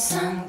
some